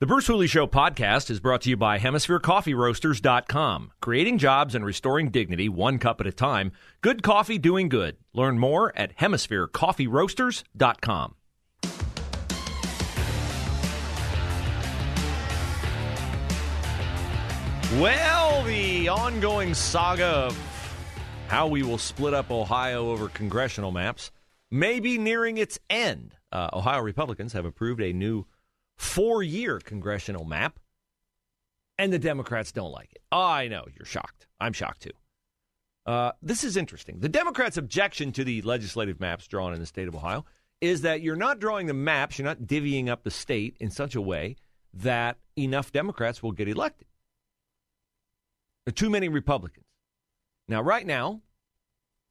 The Bruce Hooley Show podcast is brought to you by HemisphereCoffeeRoasters.com. Creating jobs and restoring dignity one cup at a time. Good coffee doing good. Learn more at HemisphereCoffeeRoasters.com. Well, the ongoing saga of how we will split up Ohio over congressional maps may be nearing its end. Uh, Ohio Republicans have approved a new four year congressional map, and the Democrats don't like it. Oh, I know. You're shocked. I'm shocked too. Uh, this is interesting. The Democrats' objection to the legislative maps drawn in the state of Ohio is that you're not drawing the maps, you're not divvying up the state in such a way that enough Democrats will get elected. There are too many Republicans. Now, right now,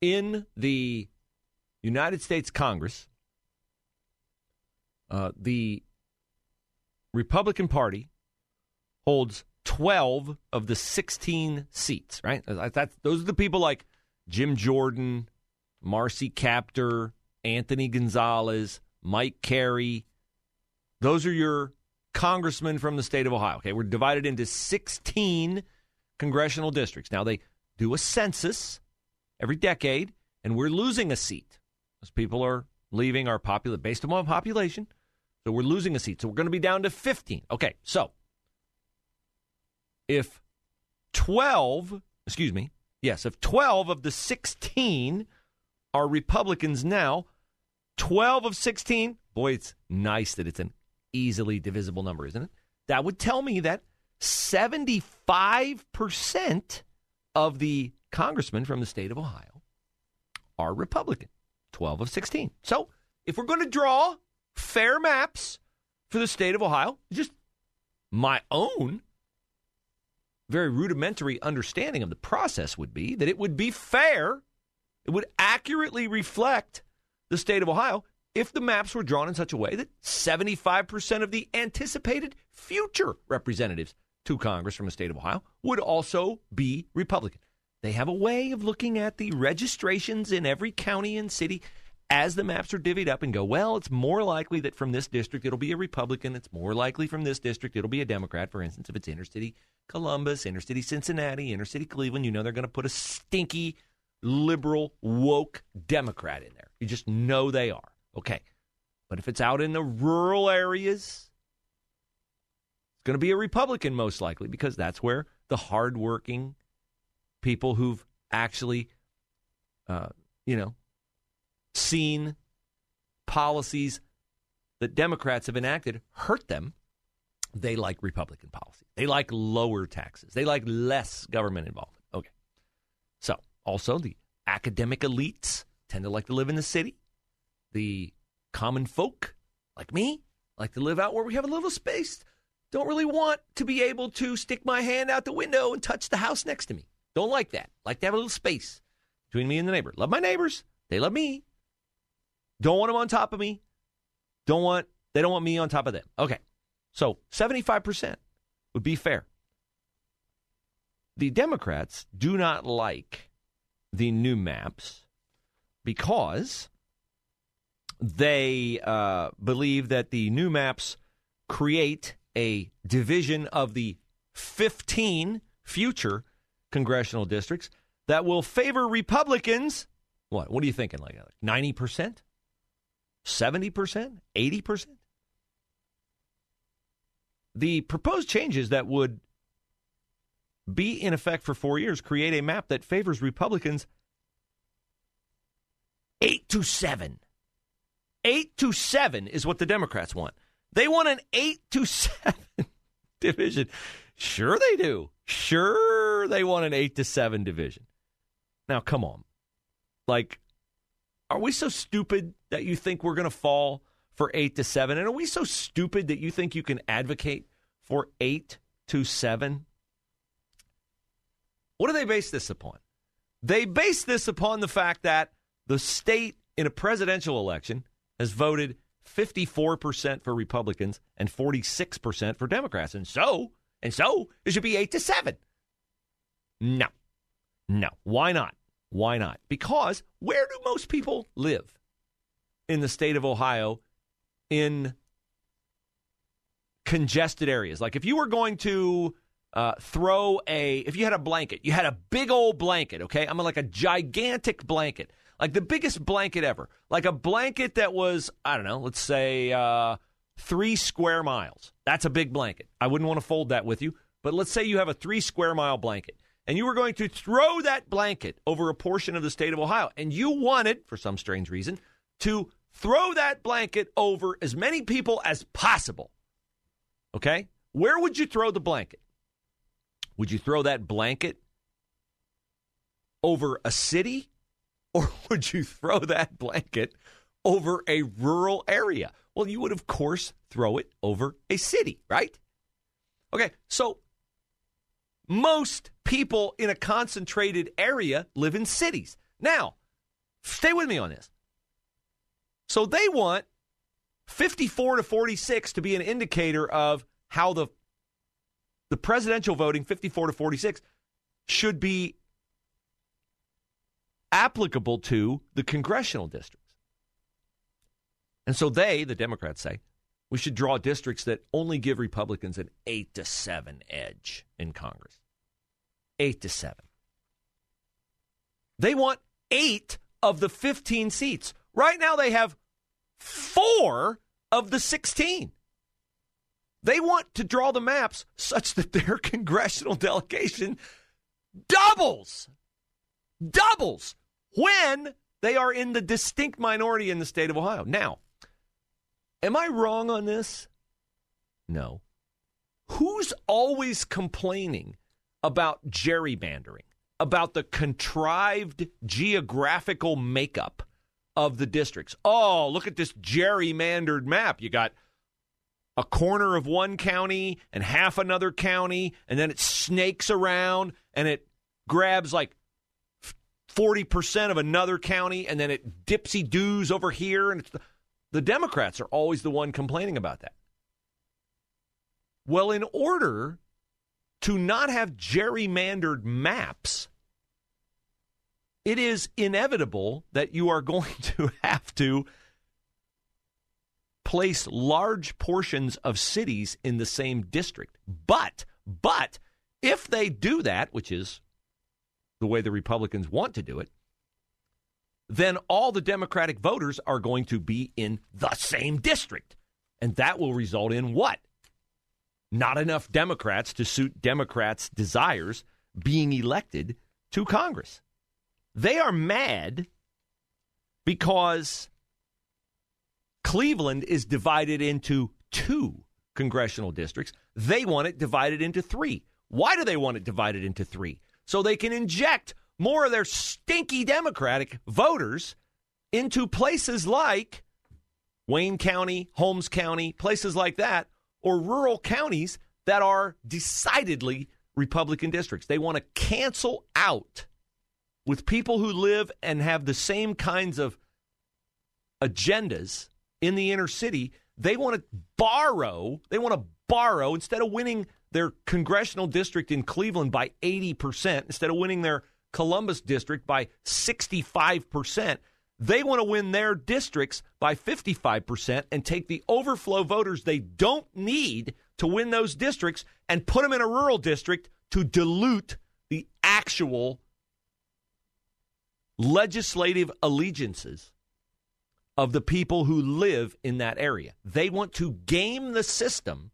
in the United States Congress, uh, the Republican Party holds 12 of the 16 seats, right? That's, those are the people like Jim Jordan, Marcy Kaptur, Anthony Gonzalez, Mike Carey. Those are your congressmen from the state of Ohio. Okay, we're divided into 16 congressional districts. Now, they do a census every decade, and we're losing a seat as people are leaving our population based upon population. So we're losing a seat. So we're going to be down to 15. Okay, so if 12, excuse me, yes, if 12 of the 16 are Republicans now, 12 of 16, boy, it's nice that it's an easily divisible number, isn't it? That would tell me that 75% of the congressmen from the state of Ohio are Republican. 12 of 16. So if we're going to draw fair maps for the state of Ohio. Just my own very rudimentary understanding of the process would be that it would be fair, it would accurately reflect the state of Ohio if the maps were drawn in such a way that 75% of the anticipated future representatives to Congress from the state of Ohio would also be Republican. They have a way of looking at the registrations in every county and city as the maps are divvied up and go, well, it's more likely that from this district it'll be a Republican. It's more likely from this district it'll be a Democrat. For instance, if it's inner city Columbus, inner city Cincinnati, inner city Cleveland, you know they're going to put a stinky, liberal, woke Democrat in there. You just know they are. Okay. But if it's out in the rural areas, it's going to be a Republican most likely because that's where the hardworking people who've actually, uh, you know, seen policies that Democrats have enacted hurt them, they like Republican policy. They like lower taxes. They like less government involvement. Okay. So, also, the academic elites tend to like to live in the city. The common folk, like me, like to live out where we have a little space. Don't really want to be able to stick my hand out the window and touch the house next to me. Don't like that. Like to have a little space between me and the neighbor. Love my neighbors. They love me. Don't want them on top of me. Don't want they don't want me on top of them. Okay. So 75% would be fair. The Democrats do not like the new maps because they uh, believe that the new maps create a division of the 15 future congressional districts that will favor Republicans. What? What are you thinking? Like 90%? 70%, 80%. The proposed changes that would be in effect for four years create a map that favors Republicans eight to seven. Eight to seven is what the Democrats want. They want an eight to seven division. Sure, they do. Sure, they want an eight to seven division. Now, come on. Like, are we so stupid that you think we're going to fall for 8 to 7? And are we so stupid that you think you can advocate for 8 to 7? What do they base this upon? They base this upon the fact that the state in a presidential election has voted 54% for Republicans and 46% for Democrats. And so, and so it should be 8 to 7. No. No. Why not? Why not? Because where do most people live in the state of Ohio in congested areas? Like if you were going to uh, throw a, if you had a blanket, you had a big old blanket, okay? I mean, like a gigantic blanket, like the biggest blanket ever, like a blanket that was, I don't know, let's say uh, three square miles. That's a big blanket. I wouldn't want to fold that with you, but let's say you have a three square mile blanket and you were going to throw that blanket over a portion of the state of Ohio, and you wanted, for some strange reason, to throw that blanket over as many people as possible. Okay? Where would you throw the blanket? Would you throw that blanket over a city? Or would you throw that blanket over a rural area? Well, you would, of course, throw it over a city, right? Okay, so most people in a concentrated area live in cities. Now, stay with me on this. So they want 54 to 46 to be an indicator of how the the presidential voting 54 to 46 should be applicable to the congressional districts. And so they, the Democrats say, we should draw districts that only give Republicans an 8 to 7 edge in Congress. 8 to 7. They want 8 of the 15 seats. Right now they have 4 of the 16. They want to draw the maps such that their congressional delegation doubles. Doubles when they are in the distinct minority in the state of Ohio. Now, am I wrong on this? No. Who's always complaining about gerrymandering, about the contrived geographical makeup of the districts? Oh, look at this gerrymandered map. You got a corner of one county and half another county, and then it snakes around and it grabs like 40% of another county, and then it dipsy doos over here. And the, the Democrats are always the one complaining about that. Well, in order to not have gerrymandered maps, it is inevitable that you are going to have to place large portions of cities in the same district. But, but if they do that, which is the way the Republicans want to do it, then all the Democratic voters are going to be in the same district. And that will result in what? Not enough Democrats to suit Democrats' desires being elected to Congress. They are mad because Cleveland is divided into two congressional districts. They want it divided into three. Why do they want it divided into three? So they can inject more of their stinky Democratic voters into places like Wayne County, Holmes County, places like that, or rural counties that are decidedly Republican districts. They want to cancel out with people who live and have the same kinds of agendas in the inner city, they want to borrow, they want to borrow instead of winning their congressional district in Cleveland by 80%, instead of winning their Columbus district by 65%, they want to win their districts by 55% and take the overflow voters they don't need to win those districts and put them in a rural district to dilute the actual legislative allegiances of the people who live in that area. They want to game the system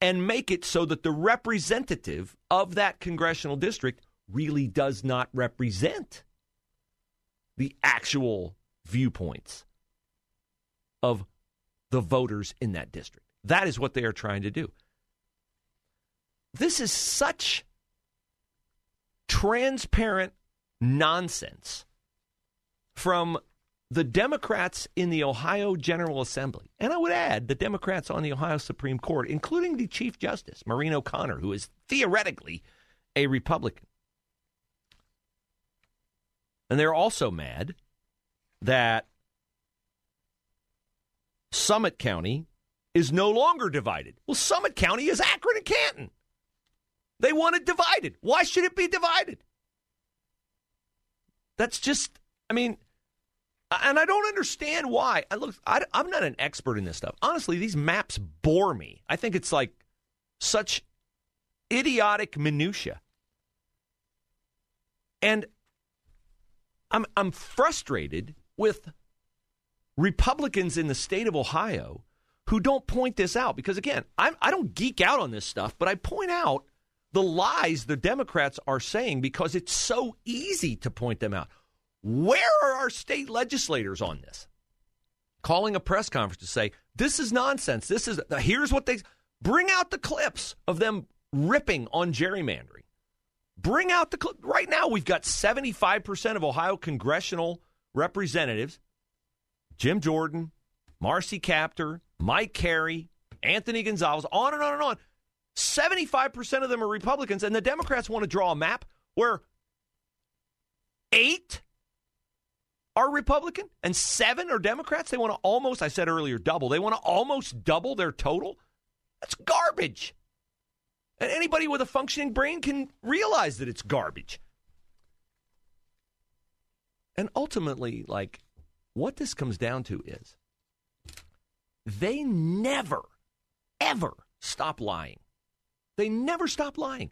and make it so that the representative of that congressional district really does not represent the actual viewpoints of the voters in that district. That is what they are trying to do. This is such transparent nonsense from the Democrats in the Ohio General Assembly, and I would add the Democrats on the Ohio Supreme Court, including the Chief Justice, Maureen O'Connor, who is theoretically a Republican. And they're also mad that Summit County is no longer divided. Well, Summit County is Akron and Canton. They want it divided. Why should it be divided? That's just, I mean, and I don't understand why. I look, I, I'm not an expert in this stuff. Honestly, these maps bore me. I think it's like such idiotic minutia, and I'm I'm frustrated with Republicans in the state of Ohio who don't point this out because again, I'm, I don't geek out on this stuff, but I point out the lies the Democrats are saying because it's so easy to point them out. Where are our state legislators on this? Calling a press conference to say, this is nonsense. This is, here's what they, bring out the clips of them ripping on gerrymandering. Bring out the, clip. right now we've got 75% of Ohio congressional representatives, Jim Jordan, Marcy Kaptur, Mike Carey, Anthony Gonzalez, on and on and on 75% of them are Republicans, and the Democrats want to draw a map where eight are Republican and seven are Democrats. They want to almost, I said earlier, double. They want to almost double their total. That's garbage. And anybody with a functioning brain can realize that it's garbage. And ultimately, like, what this comes down to is they never, ever stop lying. They never stop lying.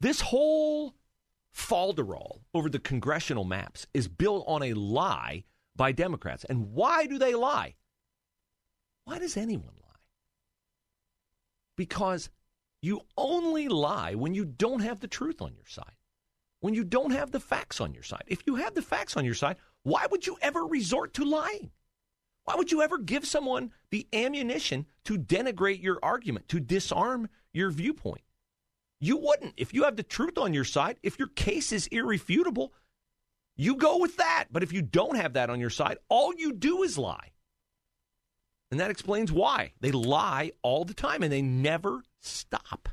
This whole falderall over the congressional maps is built on a lie by Democrats. And why do they lie? Why does anyone lie? Because you only lie when you don't have the truth on your side, when you don't have the facts on your side. If you have the facts on your side, why would you ever resort to lying? Why would you ever give someone the ammunition to denigrate your argument, to disarm your viewpoint. You wouldn't. If you have the truth on your side, if your case is irrefutable, you go with that. But if you don't have that on your side, all you do is lie. And that explains why. They lie all the time and they never stop.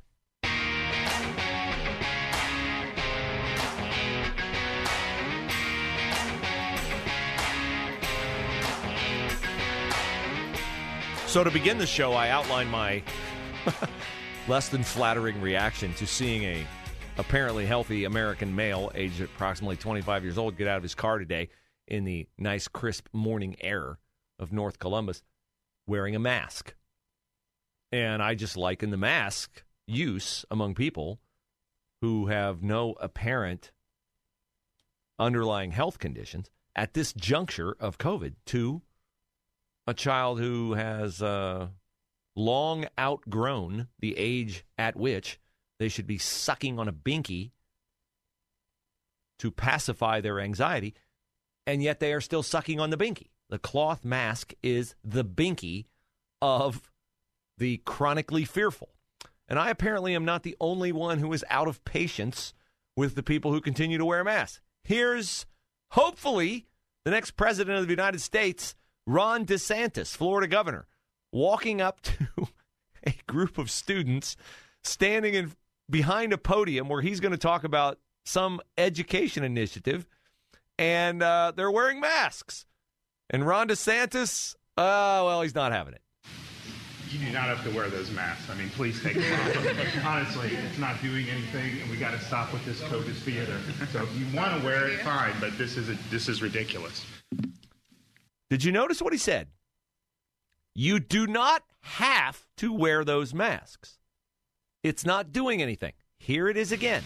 So, to begin the show, I outlined my less than flattering reaction to seeing a apparently healthy American male, aged approximately 25 years old, get out of his car today in the nice, crisp morning air of North Columbus wearing a mask. And I just liken the mask use among people who have no apparent underlying health conditions at this juncture of COVID to a child who has uh, long outgrown the age at which they should be sucking on a binky to pacify their anxiety, and yet they are still sucking on the binky. The cloth mask is the binky of the chronically fearful. And I apparently am not the only one who is out of patience with the people who continue to wear masks. Here's hopefully the next president of the United States, Ron DeSantis, Florida governor, walking up to a group of students standing in behind a podium where he's going to talk about some education initiative, and uh, they're wearing masks. And Ron DeSantis, uh, well, he's not having it. You do not have to wear those masks. I mean, please take them off. Honestly, it's not doing anything, and we got to stop with this COVID theater. So if you want to wear it, fine, but this is a, this is ridiculous. Did you notice what he said? You do not have to wear those masks. It's not doing anything. Here it is again.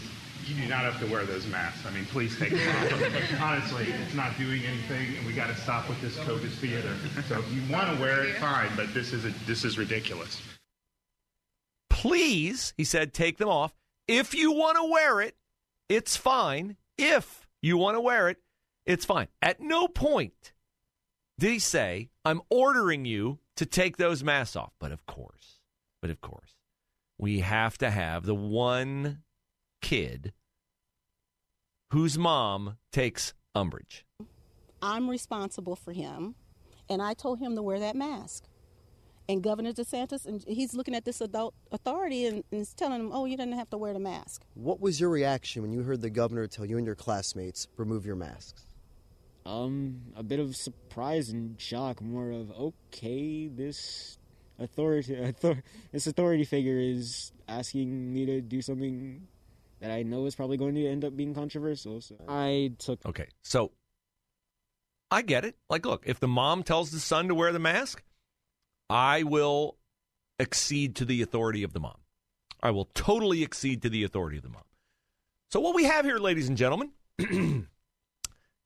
You do not have to wear those masks. I mean, please take them off. Honestly, it's not doing anything, and we got to stop with this COVID theater. So if you want to wear it, fine, but this is a, this is ridiculous. Please, he said, take them off. If you want to wear it, it's fine. If you want to wear it, it's fine. At no point did he say, I'm ordering you to take those masks off. But of course, but of course, we have to have the one kid whose mom takes umbrage. I'm responsible for him, and I told him to wear that mask. And Governor DeSantis, and he's looking at this adult authority and, and is telling him, "Oh, you didn't have to wear the mask." What was your reaction when you heard the governor tell you and your classmates remove your masks? Um, a bit of surprise and shock. More of okay, this authority, author, this authority figure is asking me to do something that I know is probably going to end up being controversial. So I took. Okay, so I get it. Like, look, if the mom tells the son to wear the mask, I will accede to the authority of the mom. I will totally accede to the authority of the mom. So, what we have here, ladies and gentlemen,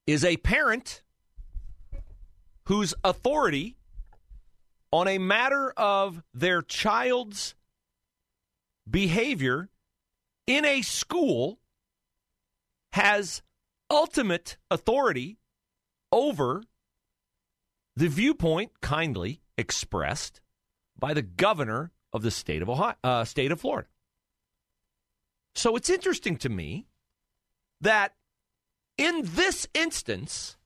is a parent whose authority on a matter of their child's behavior in a school has ultimate authority over the viewpoint kindly expressed by the governor of the state of Ohio, uh, state of Florida. So it's interesting to me that in this instance,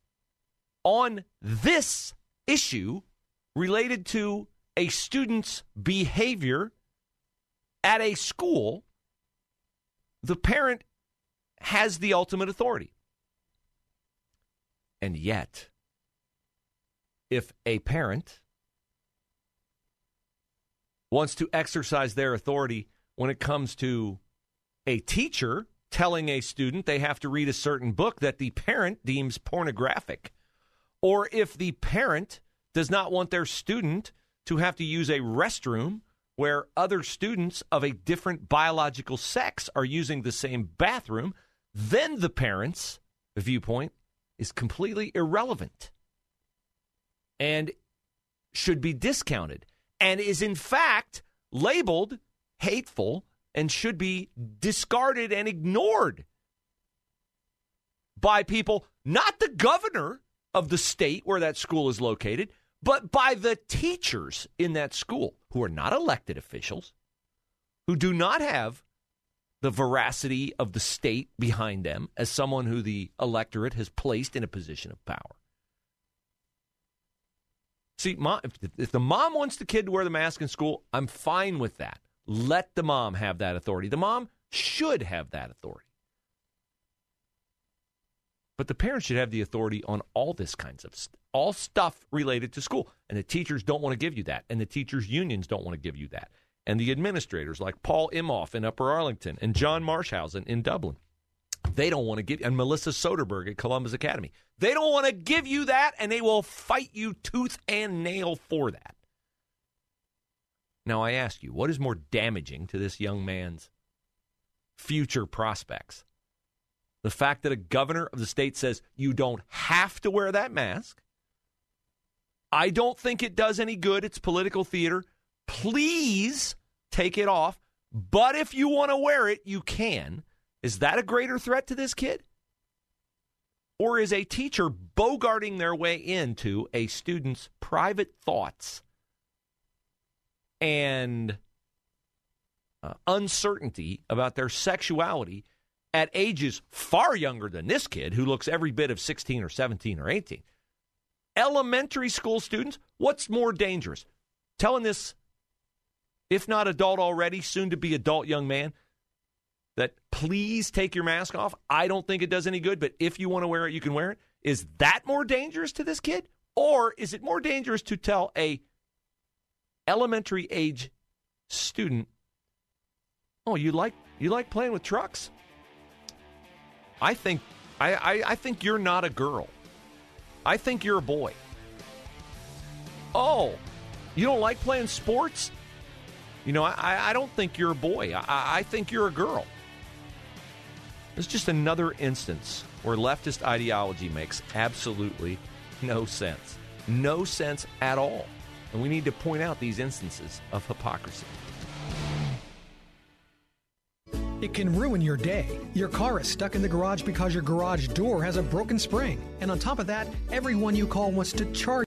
on this issue related to a student's behavior at a school, the parent has the ultimate authority. And yet, if a parent wants to exercise their authority when it comes to a teacher telling a student they have to read a certain book that the parent deems pornographic, or if the parent does not want their student to have to use a restroom where other students of a different biological sex are using the same bathroom, then the parent's viewpoint is completely irrelevant and should be discounted and is in fact labeled hateful and should be discarded and ignored by people, not the governor of the state where that school is located, but by the teachers in that school who are not elected officials, who do not have the veracity of the state behind them as someone who the electorate has placed in a position of power. See, mom, if, if the mom wants the kid to wear the mask in school, I'm fine with that. Let the mom have that authority. The mom should have that authority. But the parents should have the authority on all this kinds of st- all stuff related to school. And the teachers don't want to give you that. And the teachers' unions don't want to give you that. And the administrators like Paul Imhoff in Upper Arlington and John Marschhausen in Dublin. They don't want to give and Melissa Soderberg at Columbus Academy. They don't want to give you that and they will fight you tooth and nail for that. Now I ask you, what is more damaging to this young man's future prospects? The fact that a governor of the state says you don't have to wear that mask. I don't think it does any good. It's political theater. Please take it off. But if you want to wear it, you can. Is that a greater threat to this kid? Or is a teacher bogarting their way into a student's private thoughts and uh, uncertainty about their sexuality at ages far younger than this kid who looks every bit of 16 or 17 or 18? Elementary school students, what's more dangerous? Telling this, if not adult already, soon to be adult young man, that please take your mask off. I don't think it does any good, but if you want to wear it, you can wear it. Is that more dangerous to this kid? Or is it more dangerous to tell a elementary age student, "Oh, you like you like playing with trucks?" I think I, I, I think you're not a girl. I think you're a boy. Oh, you don't like playing sports? You know, I, I don't think you're a boy. I, I think you're a girl. It's just another instance where leftist ideology makes absolutely no sense. No sense at all. And we need to point out these instances of hypocrisy. It can ruin your day. Your car is stuck in the garage because your garage door has a broken spring. And on top of that, everyone you call wants to charge.